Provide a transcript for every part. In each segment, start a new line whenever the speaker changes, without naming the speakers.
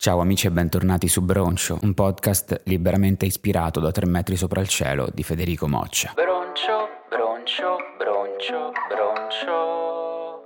Ciao amici e bentornati su Broncio, un podcast liberamente ispirato da tre metri sopra il cielo di Federico Moccia.
Broncio, broncio, broncio, broncio.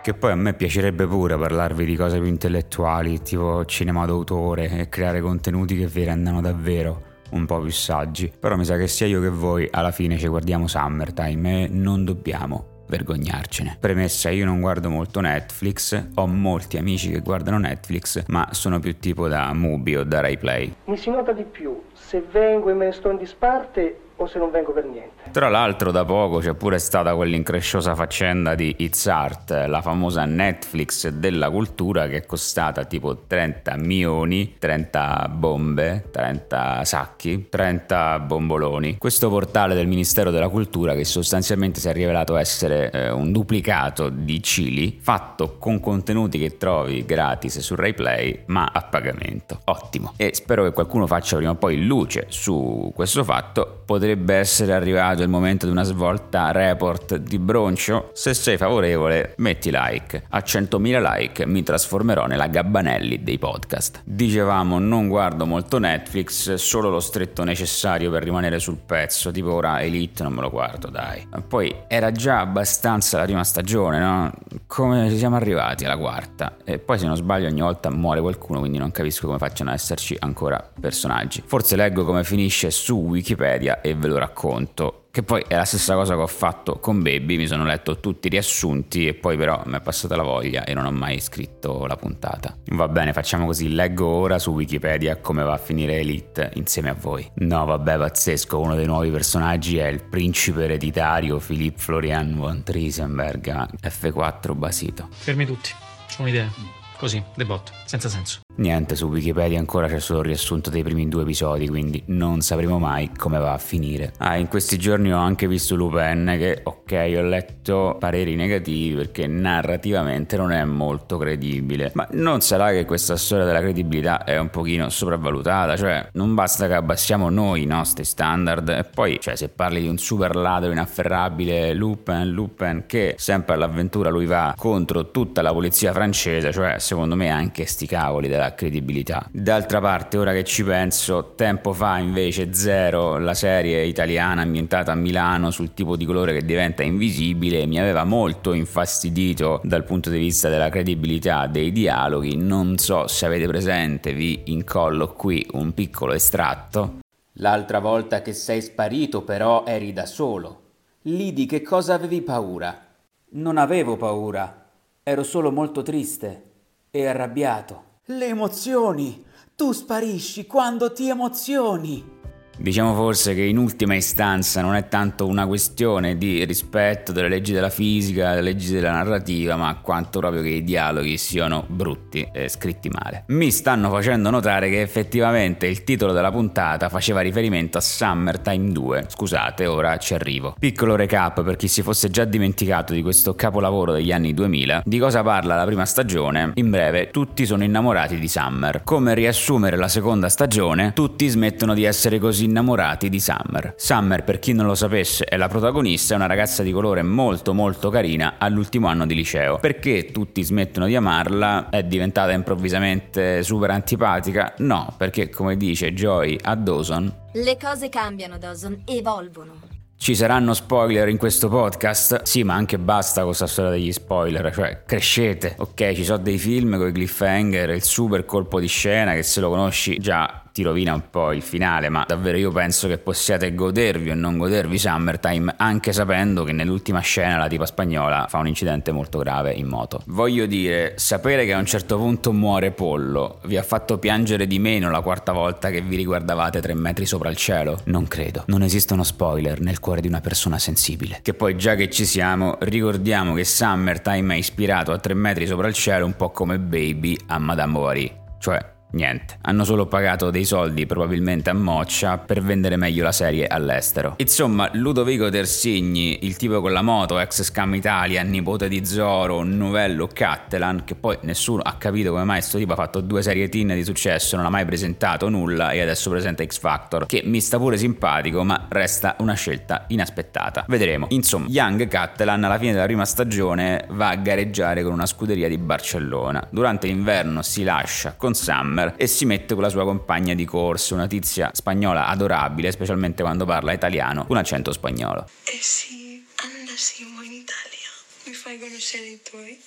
Che poi a me piacerebbe pure parlarvi di cose più intellettuali, tipo cinema d'autore e creare contenuti che vi rendano davvero un po' più saggi. Però mi sa che sia io che voi alla fine ci guardiamo Summertime e non dobbiamo vergognarcene. Premessa, io non guardo molto Netflix, ho molti amici che guardano Netflix, ma sono più tipo da Mubi o da RaiPlay.
Mi si nota di più se vengo e me ne sto in disparte o se non vengo per niente.
Tra l'altro da poco c'è pure stata quell'incresciosa faccenda di It's Art, la famosa Netflix della cultura che è costata tipo 30 milioni, 30 bombe, 30 sacchi, 30 bomboloni. Questo portale del Ministero della Cultura che sostanzialmente si è rivelato essere eh, un duplicato di Cili fatto con contenuti che trovi gratis su RaiPlay ma a pagamento. Ottimo. E spero che qualcuno faccia prima o poi luce su questo fatto. Potrebbe potrebbe essere arrivato il momento di una svolta report di broncio? Se sei favorevole, metti like. A 100.000 like mi trasformerò nella Gabbanelli dei podcast. Dicevamo, non guardo molto Netflix, solo lo stretto necessario per rimanere sul pezzo, tipo ora Elite non me lo guardo, dai. Poi era già abbastanza la prima stagione, no? Come siamo arrivati alla quarta? E poi se non sbaglio ogni volta muore qualcuno, quindi non capisco come facciano ad esserci ancora personaggi. Forse leggo come finisce su Wikipedia e ve lo racconto. Che poi è la stessa cosa che ho fatto con Baby, mi sono letto tutti i riassunti e poi però mi è passata la voglia e non ho mai scritto la puntata. Va bene, facciamo così, leggo ora su Wikipedia come va a finire Elite insieme a voi. No, vabbè, pazzesco, uno dei nuovi personaggi è il principe ereditario Philippe Florian von Triesenberg, F4 basito.
Fermi tutti, ho un'idea. Così, debotto, senza senso.
Niente, su Wikipedia ancora c'è solo il riassunto dei primi due episodi, quindi non sapremo mai come va a finire. Ah, in questi giorni ho anche visto Lupin, che ok, ho letto pareri negativi perché narrativamente non è molto credibile. Ma non sarà che questa storia della credibilità è un pochino sopravvalutata? Cioè, non basta che abbassiamo noi i nostri standard e poi, cioè, se parli di un super ladro inafferrabile, Lupin, Lupin, che sempre all'avventura lui va contro tutta la polizia francese, cioè secondo me anche sti cavoli della credibilità. D'altra parte, ora che ci penso, tempo fa invece Zero, la serie italiana ambientata a Milano sul tipo di colore che diventa invisibile, mi aveva molto infastidito dal punto di vista della credibilità dei dialoghi. Non so se avete presente, vi incollo qui un piccolo estratto.
L'altra volta che sei sparito però eri da solo. Lì di che cosa avevi paura?
Non avevo paura, ero solo molto triste e arrabbiato.
Le emozioni! Tu sparisci quando ti emozioni!
Diciamo forse che in ultima istanza non è tanto una questione di rispetto delle leggi della fisica, delle leggi della narrativa, ma quanto proprio che i dialoghi siano brutti e scritti male. Mi stanno facendo notare che effettivamente il titolo della puntata faceva riferimento a Summertime 2. Scusate, ora ci arrivo. Piccolo recap per chi si fosse già dimenticato di questo capolavoro degli anni 2000. Di cosa parla la prima stagione? In breve, tutti sono innamorati di Summer. Come riassumere la seconda stagione? Tutti smettono di essere così innamorati di Summer. Summer, per chi non lo sapesse, è la protagonista, è una ragazza di colore molto molto carina all'ultimo anno di liceo. Perché tutti smettono di amarla? È diventata improvvisamente super antipatica? No, perché come dice Joy a Dawson,
le cose cambiano, Dawson, evolvono.
Ci saranno spoiler in questo podcast? Sì, ma anche basta con questa storia degli spoiler, cioè crescete. Ok, ci sono dei film con i cliffhanger, il super colpo di scena che se lo conosci già ti rovina un po' il finale, ma davvero io penso che possiate godervi o non godervi Summertime, anche sapendo che nell'ultima scena la tipa spagnola fa un incidente molto grave in moto. Voglio dire, sapere che a un certo punto muore Pollo vi ha fatto piangere di meno la quarta volta che vi riguardavate tre metri sopra il cielo? Non credo. Non esistono spoiler nel cuore di una persona sensibile. Che poi già che ci siamo, ricordiamo che Summertime è ispirato a tre metri sopra il cielo un po' come Baby a Madame Bovary. Cioè, Niente, hanno solo pagato dei soldi probabilmente a moccia per vendere meglio la serie all'estero. Insomma, Ludovico Tersigni, il tipo con la moto, ex Scam Italia, nipote di Zoro, novello Cattelan, che poi nessuno ha capito come mai sto tipo ha fatto due serie teen di successo, non ha mai presentato nulla e adesso presenta X Factor, che mi sta pure simpatico, ma resta una scelta inaspettata. Vedremo. Insomma, Young Cattelan alla fine della prima stagione va a gareggiare con una scuderia di Barcellona. Durante l'inverno si lascia con Summer e si mette con la sua compagna di corso, una tizia spagnola adorabile, specialmente quando parla italiano, con accento spagnolo.
E se andassimo in Italia, mi fai conoscere i tuoi?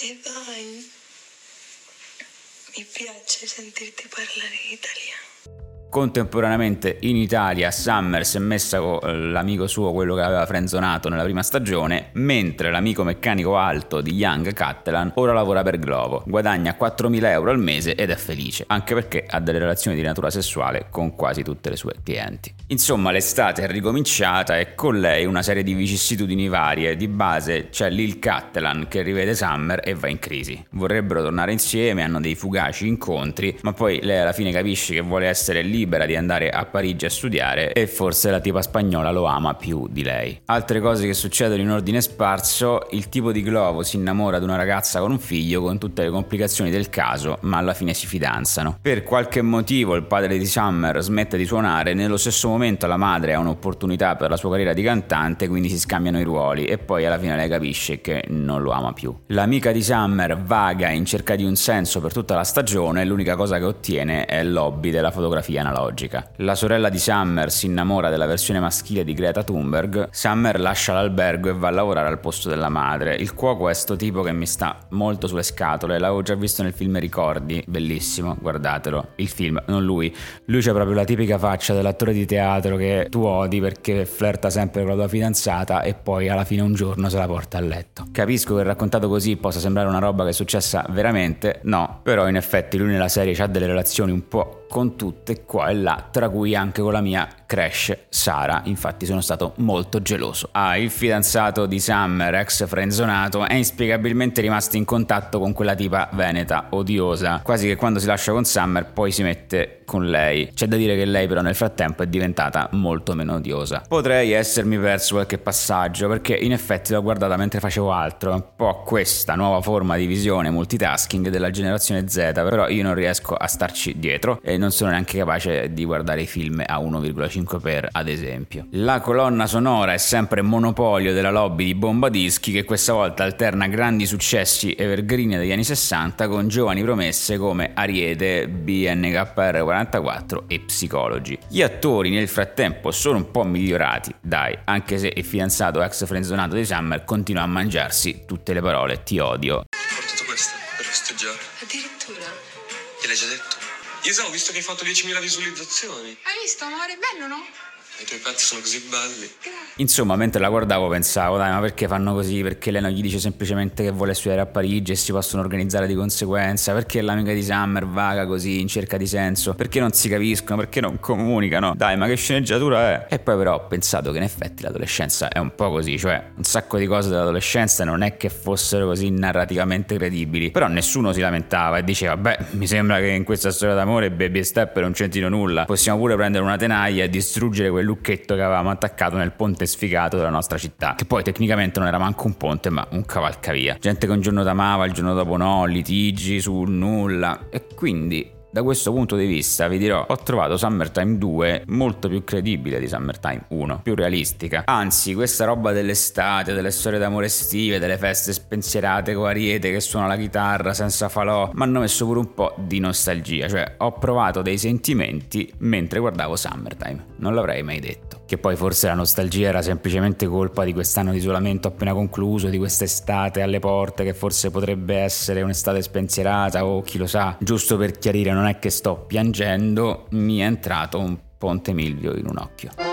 E dai, mi piace sentirti parlare italiano.
Contemporaneamente in Italia Summer si è messa con eh, l'amico suo, quello che aveva frenzonato nella prima stagione, mentre l'amico meccanico alto di Young Catalan ora lavora per Globo, guadagna 4.000 euro al mese ed è felice, anche perché ha delle relazioni di natura sessuale con quasi tutte le sue clienti. Insomma, l'estate è ricominciata e con lei una serie di vicissitudini varie. Di base c'è Lil Catalan che rivede Summer e va in crisi. Vorrebbero tornare insieme, hanno dei fugaci incontri, ma poi lei alla fine capisce che vuole essere lì libera di andare a Parigi a studiare e forse la tipa spagnola lo ama più di lei. Altre cose che succedono in ordine sparso, il tipo di Globo si innamora di una ragazza con un figlio con tutte le complicazioni del caso, ma alla fine si fidanzano. Per qualche motivo il padre di Summer smette di suonare, nello stesso momento la madre ha un'opportunità per la sua carriera di cantante, quindi si scambiano i ruoli e poi alla fine lei capisce che non lo ama più. L'amica di Summer vaga in cerca di un senso per tutta la stagione l'unica cosa che ottiene è l'hobby della fotografia analogica. La sorella di Summer si innamora della versione maschile di Greta Thunberg, Summer lascia l'albergo e va a lavorare al posto della madre. Il cuoco è sto tipo che mi sta molto sulle scatole, l'avevo già visto nel film Ricordi, bellissimo, guardatelo. Il film, non lui. Lui c'ha proprio la tipica faccia dell'attore di teatro che tu odi perché flirta sempre con la tua fidanzata e poi alla fine un giorno se la porta a letto. Capisco che raccontato così possa sembrare una roba che è successa veramente, no, però in effetti lui nella serie ha delle relazioni un po' con tutte qua e là, tra cui anche con la mia crash Sara, infatti sono stato molto geloso. Ah, il fidanzato di Summer, ex frenzonato, è inspiegabilmente rimasto in contatto con quella tipa veneta, odiosa, quasi che quando si lascia con Summer poi si mette con lei. C'è da dire che lei però nel frattempo è diventata molto meno odiosa. Potrei essermi perso qualche passaggio perché in effetti l'ho guardata mentre facevo altro, un po' questa nuova forma di visione multitasking della generazione Z, però io non riesco a starci dietro e non sono neanche capace di guardare i film a 1,5x ad esempio. La colonna sonora è sempre monopolio della lobby di Bomba Dischi che questa volta alterna grandi successi evergreen degli anni 60 con giovani promesse come Ariete, BNKR 44 e Psychology. Gli attori nel frattempo sono un po' migliorati, dai, anche se il fidanzato ex frenzonato di Summer continua a mangiarsi tutte le parole ti odio.
Isa, ho visto che hai fatto 10.000 visualizzazioni.
Hai visto, amore? Bello, no?
I tuoi pezzi sono così belli.
Insomma, mentre la guardavo pensavo, dai, ma perché fanno così? Perché lei non gli dice semplicemente che vuole studiare a Parigi e si possono organizzare di conseguenza? Perché l'amica di Summer vaga così in cerca di senso? Perché non si capiscono? Perché non comunicano? Dai, ma che sceneggiatura è? E poi però ho pensato che in effetti l'adolescenza è un po' così, cioè un sacco di cose dell'adolescenza non è che fossero così narrativamente credibili, però nessuno si lamentava e diceva, beh, mi sembra che in questa storia d'amore Baby Step non c'entrino nulla, possiamo pure prendere una tenaglia e distruggere quel lucchetto che avevamo attaccato nel ponte sfigato della nostra città, che poi tecnicamente non era manco un ponte, ma un cavalcavia. Gente che un giorno t'amava, il giorno dopo no, litigi sul nulla. E quindi da questo punto di vista vi dirò, ho trovato Summertime 2 molto più credibile di Summertime 1, più realistica. Anzi, questa roba dell'estate, delle storie d'amore estive, delle feste spensierate con Ariete che suona la chitarra senza falò, mi hanno messo pure un po' di nostalgia, cioè ho provato dei sentimenti mentre guardavo Summertime, non l'avrei mai detto. Che poi forse la nostalgia era semplicemente colpa di quest'anno di isolamento appena concluso, di quest'estate alle porte che forse potrebbe essere un'estate spensierata o chi lo sa. Giusto per chiarire, non è che sto piangendo, mi è entrato un ponte Milvio in un occhio.